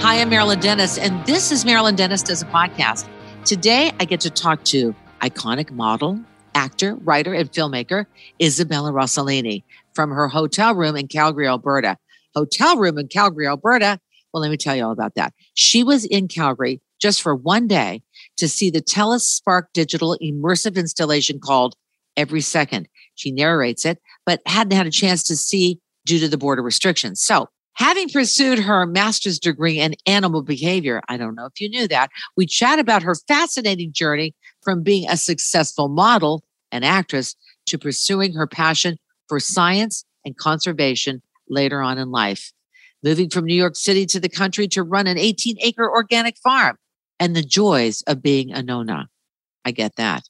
Hi, I'm Marilyn Denis, and this is Marilyn Denis Does a Podcast. Today, I get to talk to iconic model, actor, writer, and filmmaker Isabella Rossellini from her hotel room in Calgary, Alberta. Hotel room in Calgary, Alberta. Well, let me tell you all about that. She was in Calgary just for one day to see the TELUS Spark digital immersive installation called Every Second. She narrates it, but hadn't had a chance to see due to the border restrictions. So Having pursued her master's degree in animal behavior, I don't know if you knew that, we chat about her fascinating journey from being a successful model and actress to pursuing her passion for science and conservation later on in life. Moving from New York City to the country to run an 18 acre organic farm and the joys of being a nonna. I get that.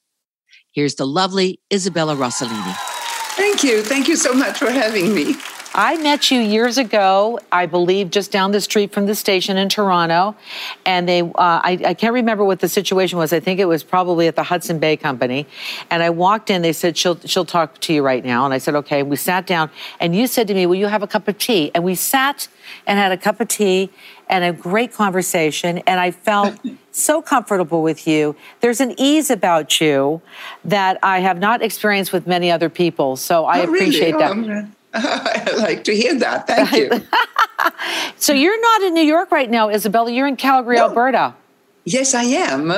Here's the lovely Isabella Rossellini. Thank you. Thank you so much for having me. I met you years ago, I believe, just down the street from the station in Toronto, and they. Uh, I, can't remember what the situation was. I think it was probably at the Hudson Bay Company, and I walked in. They said she'll she'll talk to you right now, and I said okay. We sat down, and you said to me, "Will you have a cup of tea?" And we sat and had a cup of tea and a great conversation, and I felt so comfortable with you. There's an ease about you that I have not experienced with many other people, so I oh, appreciate really? that. Oh, I like to hear that. Thank you. so you're not in New York right now, Isabella. You're in Calgary, no. Alberta. Yes, I am.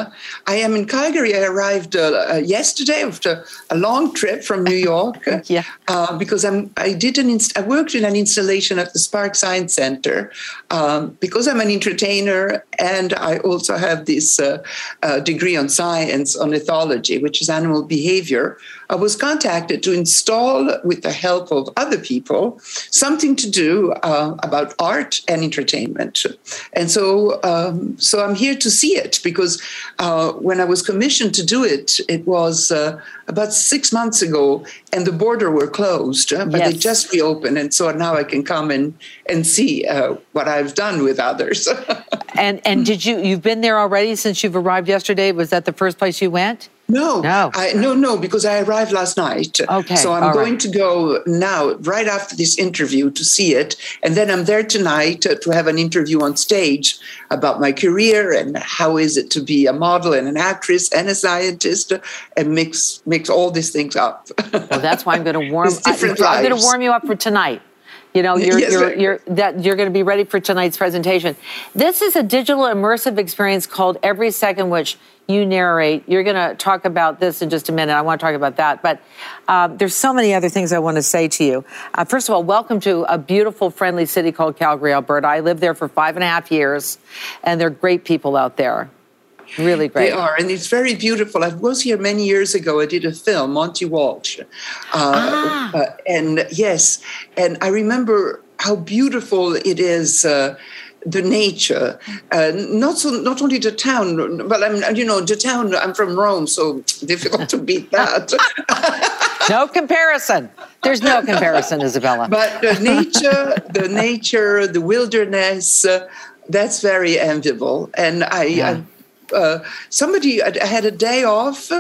I am in Calgary. I arrived uh, uh, yesterday after a long trip from New York. yeah. Uh, because I'm, I did an inst- I worked in an installation at the Spark Science Center. Um, because I'm an entertainer and I also have this uh, uh, degree on science on ethology, which is animal behavior. I was contacted to install, with the help of other people, something to do uh, about art and entertainment. And so, um, so I'm here to see it because uh, when I was commissioned to do it, it was uh, about six months ago, and the border were closed, uh, but yes. they just reopened, and so now I can come and and see uh, what I've done with others. and and did you you've been there already since you've arrived yesterday? Was that the first place you went? No, no, I, no, no, because I arrived last night. Okay, so I'm going right. to go now, right after this interview, to see it, and then I'm there tonight to, to have an interview on stage about my career and how is it to be a model and an actress and a scientist, uh, and mix mix all these things up. well, that's why I'm going to warm. I, I'm going to warm you up for tonight. You know, you're, yes, you're, you're, that you're going to be ready for tonight's presentation. This is a digital immersive experience called Every Second, which you narrate. You're going to talk about this in just a minute. I want to talk about that. But uh, there's so many other things I want to say to you. Uh, first of all, welcome to a beautiful, friendly city called Calgary, Alberta. I lived there for five and a half years, and they're great people out there. Really great. They are, and it's very beautiful. I was here many years ago. I did a film, Monte Walsh, uh, ah. uh, and yes, and I remember how beautiful it is. Uh, the nature, uh, not so, not only the town, but I'm you know the town. I'm from Rome, so difficult to beat that. no comparison. There's no comparison, Isabella. But the nature, the nature, the wilderness. Uh, that's very enviable, and I, yeah. I uh, somebody I had a day off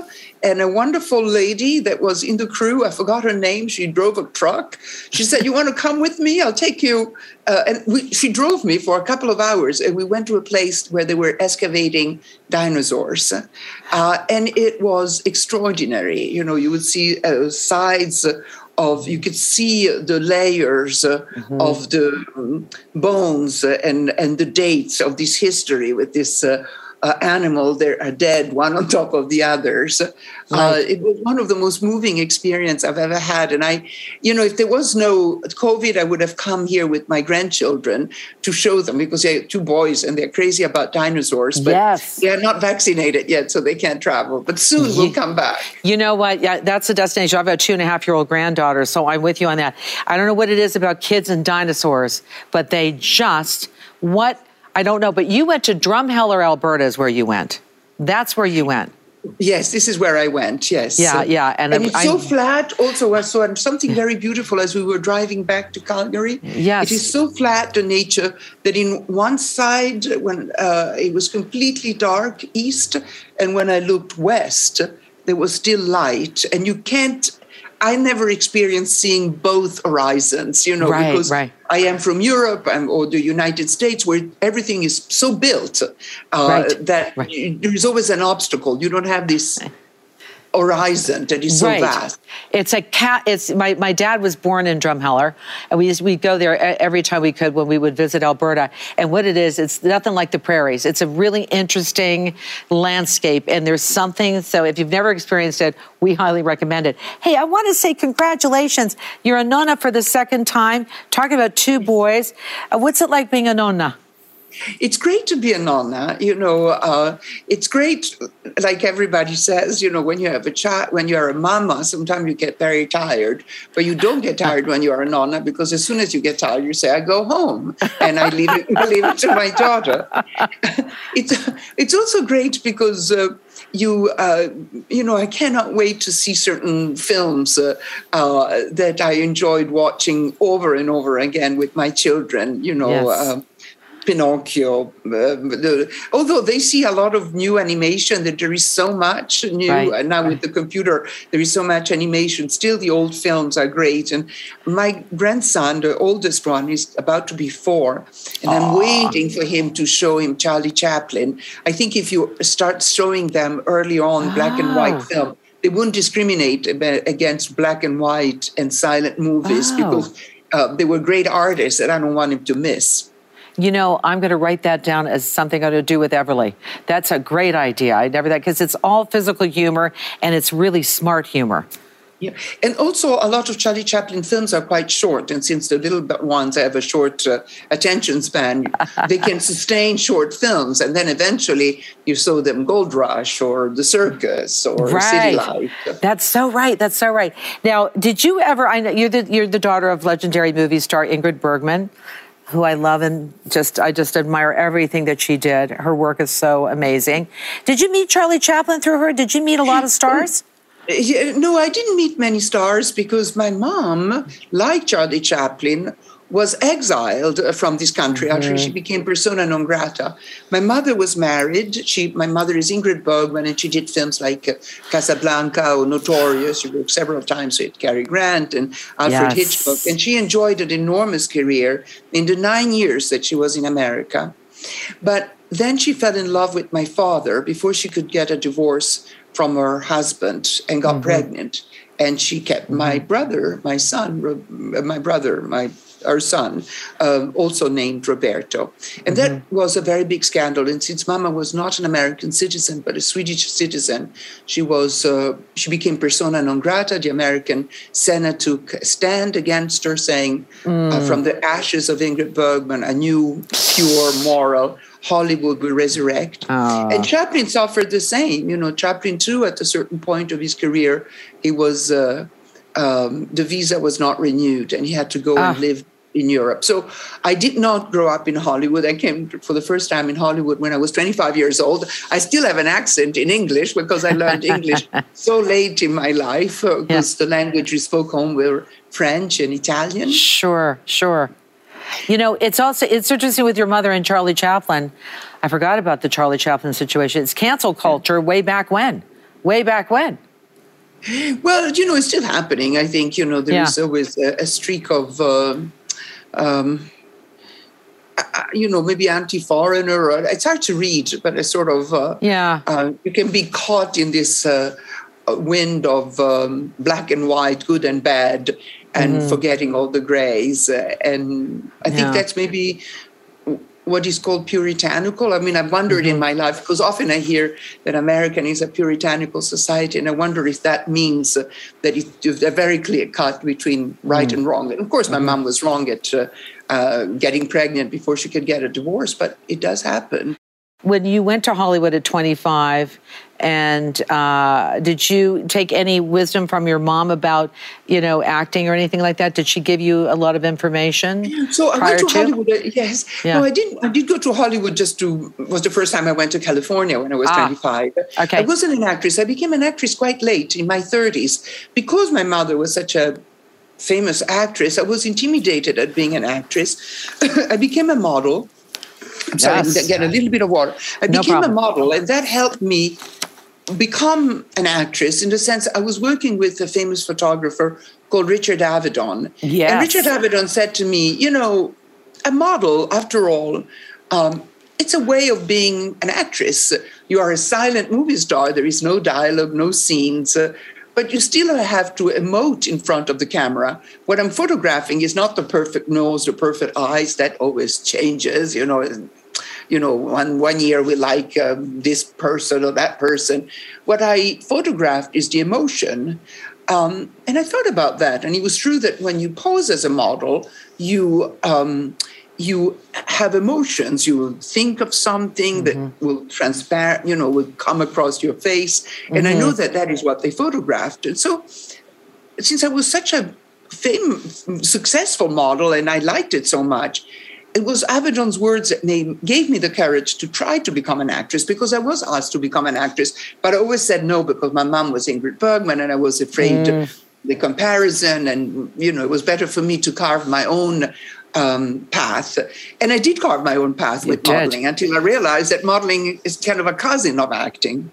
and a wonderful lady that was in the crew i forgot her name she drove a truck. She said you want to come with me? I'll take you uh, and we, she drove me for a couple of hours and we went to a place where they were excavating dinosaurs. Uh, and it was extraordinary. You know you would see uh, sides of you could see the layers mm-hmm. of the um, bones and and the dates of this history with this uh, uh, animal they are dead one on top of the others. Uh, right. uh, it was one of the most moving experience i've ever had. And i you know if there was no covid i would have come here with my grandchildren to show them because they have two boys and they're crazy about dinosaurs but yes. they're not vaccinated yet so they can't travel but soon we'll come back. you know what? Yeah that's a destination. I've got a two and a half year old granddaughter so i'm with you on that. I don't know what it is about kids and dinosaurs but they just what I don't know, but you went to Drumheller, Alberta, is where you went. That's where you went. Yes, this is where I went. Yes. Yeah, yeah, and, and it's I, so flat. Also, I saw something very beautiful as we were driving back to Calgary. Yes, it is so flat the nature that in one side, when uh, it was completely dark east, and when I looked west, there was still light, and you can't I never experienced seeing both horizons, you know, right, because right. I am from Europe and, or the United States where everything is so built uh, Right, that you- there's always an obstacle. You don't have this horizon that is so right. vast. It's a cat. It's my, my dad was born in Drumheller, and we we'd go there every time we could when we would visit Alberta. And what it is, it's nothing like the prairies. It's a really interesting landscape, and there's something. So if you've never experienced it, we highly recommend it. Hey, I want to say congratulations. You're a nonna for the second time. Talking about two boys. Uh, what's it like being a nonna? It's great to be a nonna you know uh, it's great like everybody says you know when you have a child when you're a mama sometimes you get very tired but you don't get tired when you're a nonna because as soon as you get tired you say i go home and i leave it, leave it to my daughter it's it's also great because uh, you uh, you know I cannot wait to see certain films uh, uh, that I enjoyed watching over and over again with my children. You know. Yes. Pinocchio. Uh, the, although they see a lot of new animation, that there is so much new, Right, and now with the computer, there is so much animation. Still, the old films are great. And my grandson, the oldest one, is about to be four, and I'm waiting for him to show him Charlie Chaplin. I think if you start showing them early on black and white film, they wouldn't discriminate against black and white and silent movies Oh. because uh, they were great artists, and I don't want him to miss. You know, I'm going to write that down as something I'm going to do with Everly. That's a great idea. I never that because it's all physical humor and it's really smart humor. Yeah, and also a lot of Charlie Chaplin films are quite short, and since the little ones have a short uh, attention span, they can sustain short films, and then eventually you saw them Gold Rush or The Circus or City Lights. That's so right. That's so right. Now, did you ever? I know you're the you're the daughter of legendary movie star Ingrid Bergman, who I love and just I just admire everything that she did. Her work is so amazing. Did you meet Charlie Chaplin through her? Did you meet a lot of stars? Oh, yeah, no, I didn't meet many stars because my mom, liked Charlie Chaplin, was exiled uh, from this country. Actually, she mm-hmm. became persona non grata. My mother was married. She, my mother is Ingrid Bergman, and she did films like uh, Casablanca or Notorious. She worked several times with Cary Grant and Alfred Yes. Hitchcock, and she enjoyed an enormous career in the nine years that she was in America. But then she fell in love with my father before she could get a divorce from her husband and got mm-hmm. pregnant. And she kept my mm-hmm. brother, my son, my brother, my our son, um, also named Roberto. And that was a very big scandal. And since Mama was not an American citizen but a Swedish citizen, she was uh, she became persona non grata. The American Senate took a stand against her, saying, uh, "From the ashes of Ingrid Bergman, a new, pure, moral." Hollywood will resurrect. And Chaplin suffered the same. You know, Chaplin too, at a certain point of his career, he was uh, um, the visa was not renewed, and he had to go and live in Europe. So I did not grow up in Hollywood. I came for the first time in Hollywood when I was 25 years old. I still have an accent in English because I learned English so late in my life because the language we spoke home were French and Italian. Sure, sure. You know, it's also it's interesting with your mother and Charlie Chaplin. I forgot about the Charlie Chaplin situation. It's cancel culture way back when. Way back when. Well, you know, it's still happening. I think you know there Yeah. is always a, a streak of, um, um, you know, maybe anti-foreigner. Or, it's hard to read, but it's sort of uh, Yeah. uh, you can be caught in this uh, uh, wind of um, black and white, good and bad, and forgetting all the grays. Uh, and I think Yeah. that's maybe what is called puritanical. I mean, I've wondered in my life because often I hear that American is a puritanical society, and I wonder if that means uh, that it's a very clear cut between right and wrong. And of course, my mom was wrong at uh, uh, getting pregnant before she could get a divorce, but it does happen. When you went to Hollywood at 25, and uh, did you take any wisdom from your mom about, you know, acting or anything like that? Did she give you a lot of information? So I went to, to? Hollywood. uh, Yes. Yeah. No, I didn't. I did go to Hollywood just to. Was the first time I went to California when I was Ah. 25. Okay. I wasn't an actress. I became an actress quite late in my 30s because my mother was such a famous actress. I was intimidated at being an actress. I became a model. I'm sorry, Yes. get a little bit of water. I No became problem. a model, and that helped me become an actress in the sense I was working with a famous photographer called Richard Avedon. Yes. And Richard Avedon said to me, you know, a model, after all, um, it's a way of being an actress. You are a silent movie star. There is no dialogue, no scenes. Uh, but you still have to emote in front of the camera. What I'm photographing is not the perfect nose, the perfect eyes. That always changes, you know. You know, one one year we like um, this person or that person. What I photographed is the emotion, um, and I thought about that. And it was true that when you pose as a model, you um, you have emotions you will think of something mm-hmm. that will transpire you know will come across your face mm-hmm. and i know mm-hmm. that that is what they photographed and so since i was such a fame, successful model and i liked it so much it was Avedon's words that gave me the courage to try to become an actress because I was asked to become an actress, but I always said no because my mom was Ingrid Bergman and I was afraid mm. the comparison, and you know it was better for me to carve my own um, path. And I did carve my own path with modeling until I realized that modeling is kind of a cousin of acting.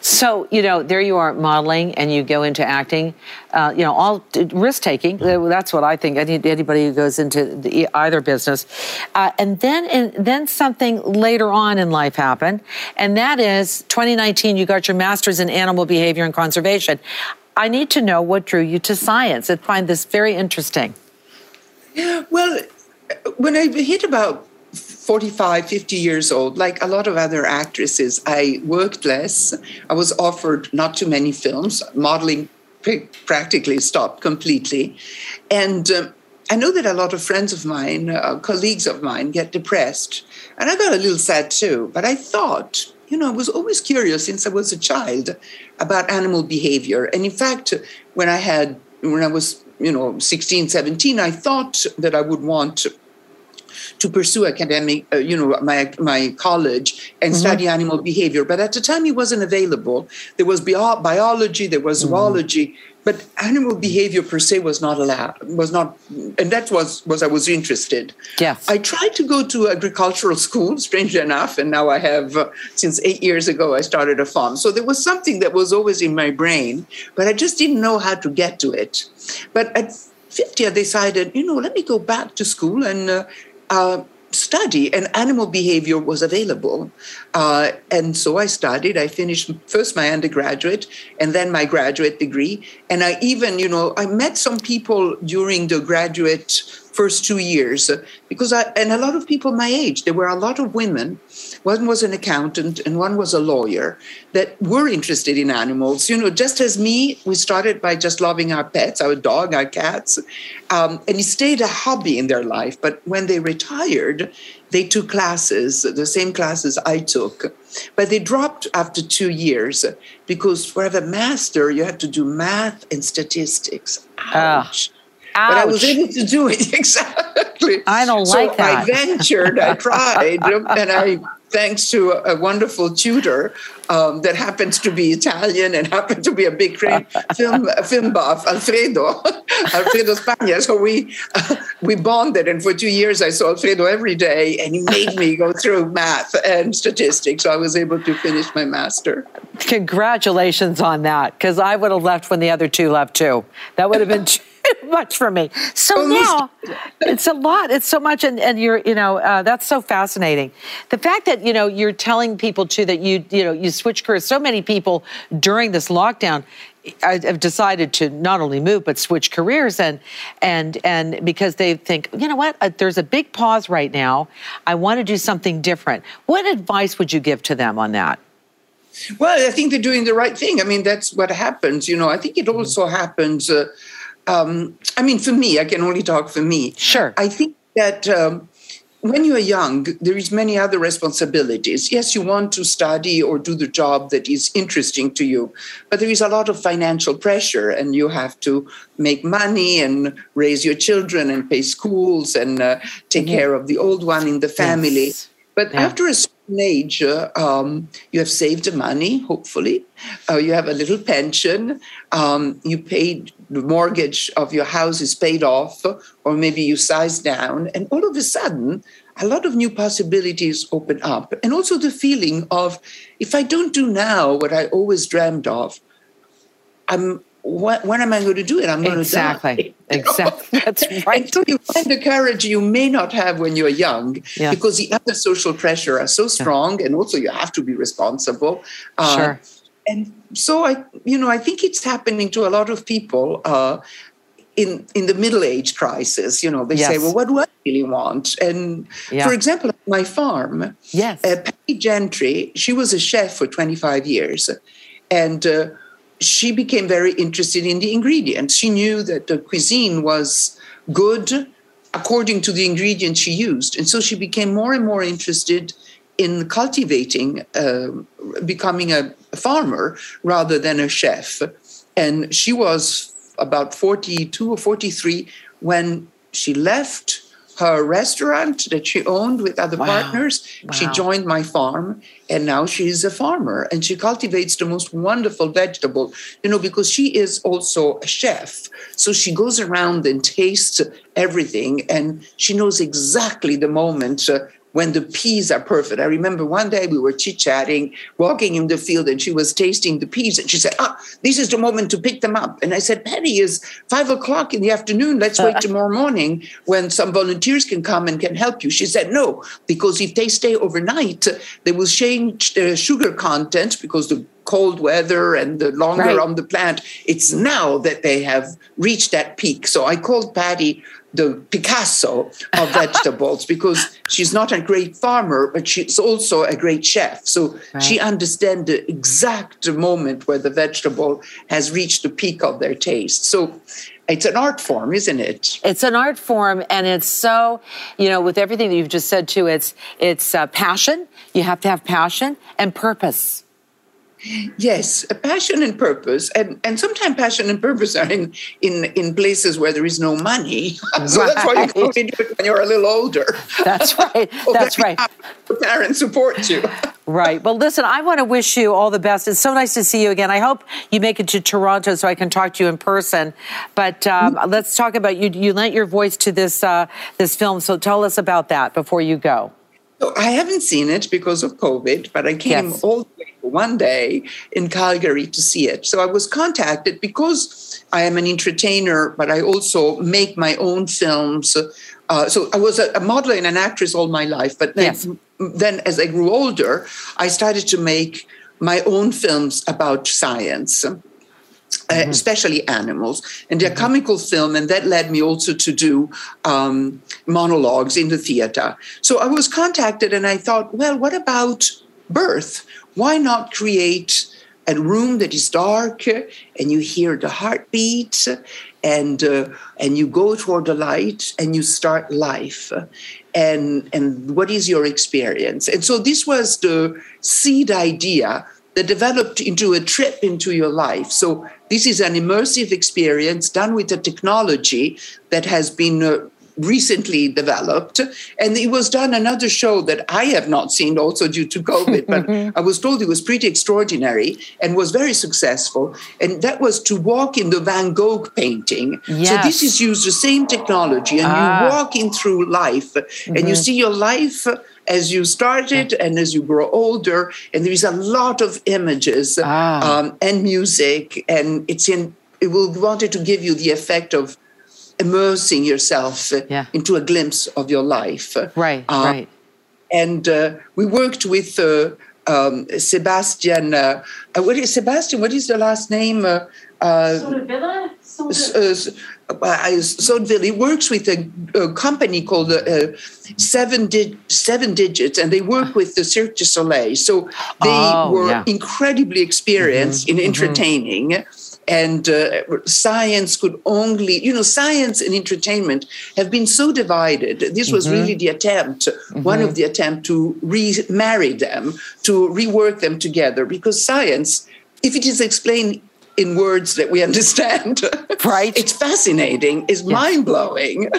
So, you know, there you are modeling and you go into acting, uh, you know, all risk taking. That's what I think. Anybody who goes into the, either business. Uh, and then and then something later on in life happened. And that is 2019, you got your master's in animal behavior and conservation. I need to know what drew you to science. I find this very interesting. Well, when I hit about 45, 50 years old, like a lot of other actresses, I worked less. I was offered not too many films. Modeling practically stopped completely. And um, I know that a lot of friends of mine, uh, colleagues of mine, get depressed. And I got a little sad too. But I thought, you know, I was always curious since I was a child about animal behavior. And in fact, when I had, when I was you know 16 17 i thought that i would want to pursue academic, uh, you know, my my college and mm-hmm. study animal behavior. But at the time, it wasn't available. There was bio- biology, there was mm-hmm. zoology, but animal behavior per se was not allowed. Was not, and that was was I was interested. Yes, I tried to go to agricultural school. Strangely enough, and now I have uh, since eight years ago I started a farm. So there was something that was always in my brain, but I just didn't know how to get to it. But at 50, I decided, you know, let me go back to school and uh, uh, study, and animal behavior was available. Uh, and so I studied. I finished first my undergraduate and then my graduate degree. And I even, you know, I met some people during the graduate first two years because I, and a lot of people my age, there were a lot of women. One was an accountant and one was a lawyer that were interested in animals. You know, just as me, we started by just loving our pets, our dog, our cats, um, and it stayed a hobby in their life. But when they retired, they took classes, the same classes I took, but they dropped after two years because for the master, you have to do math and statistics. Ah. Ouch. Uh. Ouch. But I was able to do it exactly. I don't so like that. I ventured, I tried, and I, thanks to a, wonderful tutor um, that happens to be Italian and happened to be a big film film buff, Alfredo, Alfredo Spagna. So we uh, we bonded, and for two years I saw Alfredo every day, and he made me go through math and statistics. So I was able to finish my master. Congratulations on that, because I would have left when the other two left too. That would have been. much for me. So now it's a lot. It's so much, and, and you're, you know, uh, that's so fascinating. The fact that you know you're telling people too that you, you know, you switch careers. So many people during this lockdown have decided to not only move but switch careers and and and because they think you know what uh, there's a big pause right now i want to do something different what advice would you give to them on that well i think they're doing the right thing i mean that's what happens you know i think it also happens uh, um, I mean, for me, I can only talk for me. Sure. I think that um, when you are young, there is many other responsibilities. Yes, you want to study or do the job that is interesting to you, but there is a lot of financial pressure, and you have to make money and raise your children and pay schools and uh, take care of the old one in the family. Yes. But yeah. after a certain age, uh, um, you have saved the money, hopefully. Uh, you have a little pension. Um, you paid the mortgage of your house is paid off, or maybe you size down, and all of a sudden, a lot of new possibilities open up. And also the feeling of if I don't do now what I always dreamed of, I'm when, when am I going to do it? I'm going exactly. to die. Exactly. Exactly. That's right. Until you find the courage you may not have when you're young, Yeah. because the other social pressure are so strong, and also you have to be responsible. Uh, Sure. And so I, you know, I think it's happening to a lot of people uh, in in the middle age crisis. You know, they say, "Well, what do I really want?" And Yeah. for example, at my farm, Yes. uh, Patty Gentry, she was a chef for 25 years. And uh, she became very interested in the ingredients. She knew that the cuisine was good according to the ingredients she used. And so she became more and more interested in cultivating, uh, becoming a farmer rather than a chef. And she was about 42 or 43 when she left her restaurant that she owned with other Wow. partners. She joined my farm and now she's a farmer and she cultivates the most wonderful vegetable, you know, because she is also a chef. So she goes around and tastes everything and she knows exactly the moment. Uh, when the peas are perfect. I remember one day we were chit chatting, walking in the field, and she was tasting the peas. And she said, Ah, this is the moment to pick them up. And I said, Patty, it's five o'clock in the afternoon. Let's wait tomorrow morning when some volunteers can come and can help you. She said, No, because if they stay overnight, they will change the sugar content because the cold weather and the longer Right. on the plant. It's now that they have reached that peak. So I called Patty the Picasso of vegetables because she's not a great farmer, but she's also a great chef. So she understands the exact moment where the vegetable has reached the peak of their taste. So it's an art form, isn't it? It's an art form, and it's so, you know, with everything that you've just said too, it's it's uh, passion. You have to have passion and purpose. Yes, a passion and purpose, and and sometimes passion and purpose are in in in places where there is no money. so that's why you go into it when you're a little older. That's right. That's right. Your parents support you. Right. Well, listen, I want to wish you all the best. It's so nice to see you again. I hope you make it to Toronto so I can talk to you in person. But um, let's talk about you. You lent your voice to this uh, this film, so tell us about that before you go. So I haven't seen it because of COVID, but I came Yes. all the way for one day in Calgary to see it. So I was contacted because I am an entertainer, but I also make my own films. Uh, so I was a, a model and an actress all my life, but then, Yes. then as I grew older, I started to make my own films about science. Uh, especially animals, and they're comical film, and that led me also to do um, monologues in the theater. So I was contacted, and I thought, well, what about birth? Why not create a room that is dark, and you hear the heartbeat, and uh, and you go toward the light, and you start life, and and what is your experience? And so this was the seed idea that developed into a trip into your life. So this is an immersive experience done with a technology that has been uh, recently developed. And it was done another show that I have not seen also due to COVID, but I was told it was pretty extraordinary and was very successful. And that was to walk in the Van Gogh painting. So this is used the same technology and Ah. you walk in through life and you see your life as you started and as you grow older and there is a lot of images Ah. um, and music and it's in it will wanted to give you the effect of immersing yourself uh, Yeah. into a glimpse of your life Right. Uh, right. and uh, we worked with uh, um, Sebastian. Uh, uh, what is Sebastian? What is the last name? Uh, uh, Soda Soda. Uh, s- uh, Soderville, he works with a, a company called uh, Seven Di- Seven Digits, and they work with the Cirque du Soleil. So they Oh, were yeah. incredibly experienced in entertaining. And uh, science could only, you know, science and entertainment have been so divided. This was really the attempt, one of the attempt to remarry them, to rework them together, because science, if it is explained in words that we understand, Right. it's fascinating, it's mind blowing.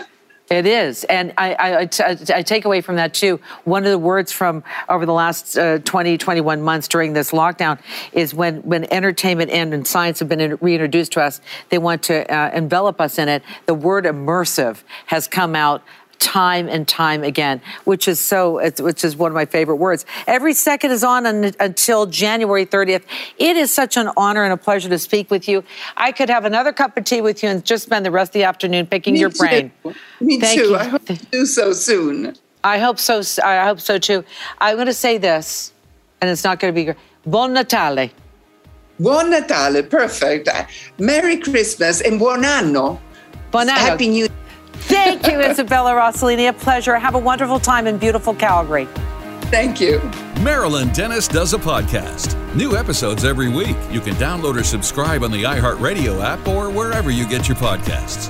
It is. And I, I, I, take away from that too. One of the words from over the last uh, 20, 21 months during this lockdown is when, when entertainment and, and science have been reintroduced to us, they want to uh, envelop us in it. The word immersive has come out time and time again, which is so, which is one of my favorite words. Every second is on until January 30th. It is such an honor and a pleasure to speak with you. I could have another cup of tea with you and just spend the rest of the afternoon picking Me your too. brain. Me Thank too. You. I hope to do so soon. I hope so. I hope so too. I'm going to say this, and it's not going to be good. Buon Natale. Buon Natale, perfect. Merry Christmas and buon anno. Buon anno. Happy New Thank you, Isabella Rossellini. A pleasure. Have a wonderful time in beautiful Calgary. Thank you. Marilyn Denis does a podcast. New episodes every week. You can download or subscribe on the iHeartRadio app or wherever you get your podcasts.